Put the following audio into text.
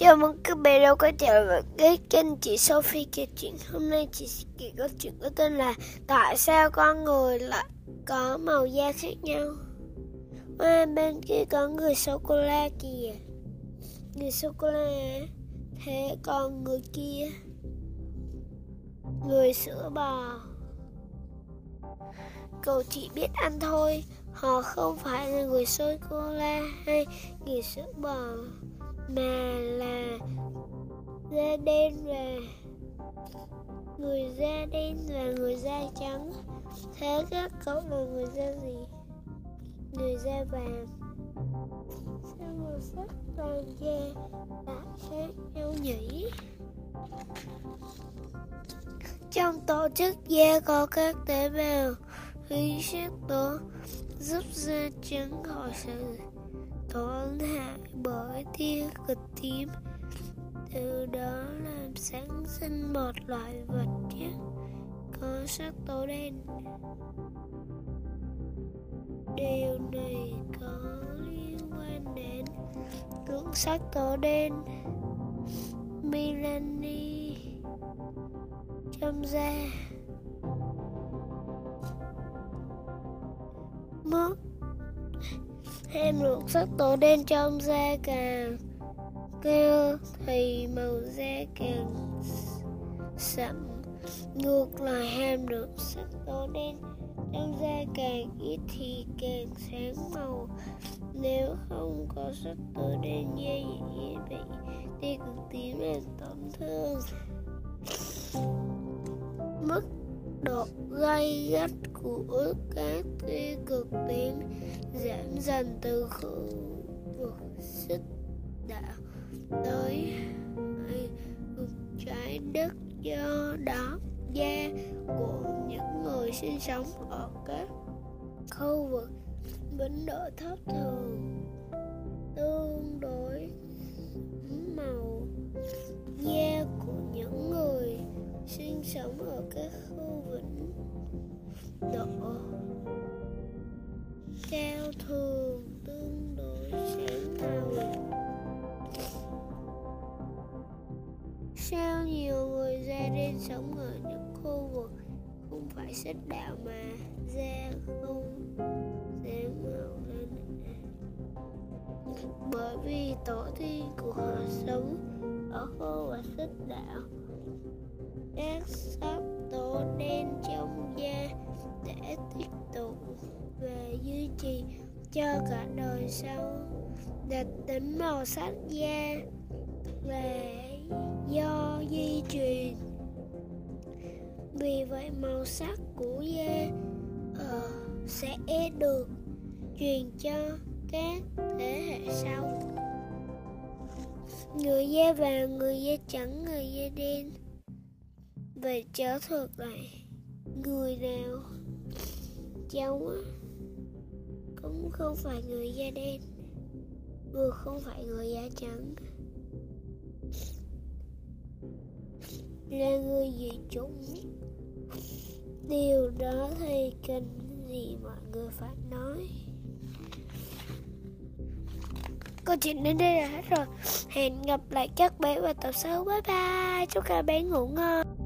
Chào mừng các bạn đã quay trở lại với kênh chị Sophie kể chuyện. Hôm nay chị sẽ kể câu chuyện có tên là Tại sao con người lại có màu da khác nhau? Và bên kia có người sô-cô-la kìa. Người sô-cô-la Thế còn người kia? Người sữa bò. Cậu chỉ biết ăn thôi, Họ không phải là người sô-cô-la hay người sữa bò mà là da đen và người da đen và người da trắng. Thế các cậu là người da gì? Người da vàng. Sao màu sắc toàn da đã khác nhau nhỉ? Trong tổ chức da có các tế bào huy sắc tố giúp da trắng khỏi sự tổn hại bởi tia cực tím, từ đó làm sáng sinh một loại vật chất có sắc tố đen. Điều này có liên quan đến lượng sắc tố đen melanin trong da. Mức thêm lượng sắc tố đen trong da càng cao thì màu da càng sậm ngược lại, hàm lượng sắc tố đen trong da càng ít thì càng sáng màu. Nếu không có sắc tố đen da dễ bị tia cực tím và tổn thương. Mất độ gay gắt của các tia cực tím giảm dần từ khu vực xích đạo tới vực trái đất do đó da của những người sinh sống ở các khu vực biến độ thất thường tương đối độ. Cao thường, tương đối sáng màu sao nhiều người da đen sống ở những khu vực không phải xích đạo mà da không? Sáng màu lên. Bởi vì tổ tiên của họ sống ở khu vực xích đạo. Các sắc cho cả đời sau. Đặc tính màu sắc da là do di truyền. Vì vậy màu sắc của da ờ, sẽ được truyền cho các thế hệ sau. Người da vàng, người da trắng, người da đen. Và trở thuật lại Người nào, Cháu cũng không phải người da đen, Vừa không phải người da trắng. Là người gì chủng Điều đó thì cần gì mọi người phải nói. Câu chuyện đến đây là hết rồi. Hẹn gặp lại các bé vào tập sau. Bye bye. Chúc các bé ngủ ngon.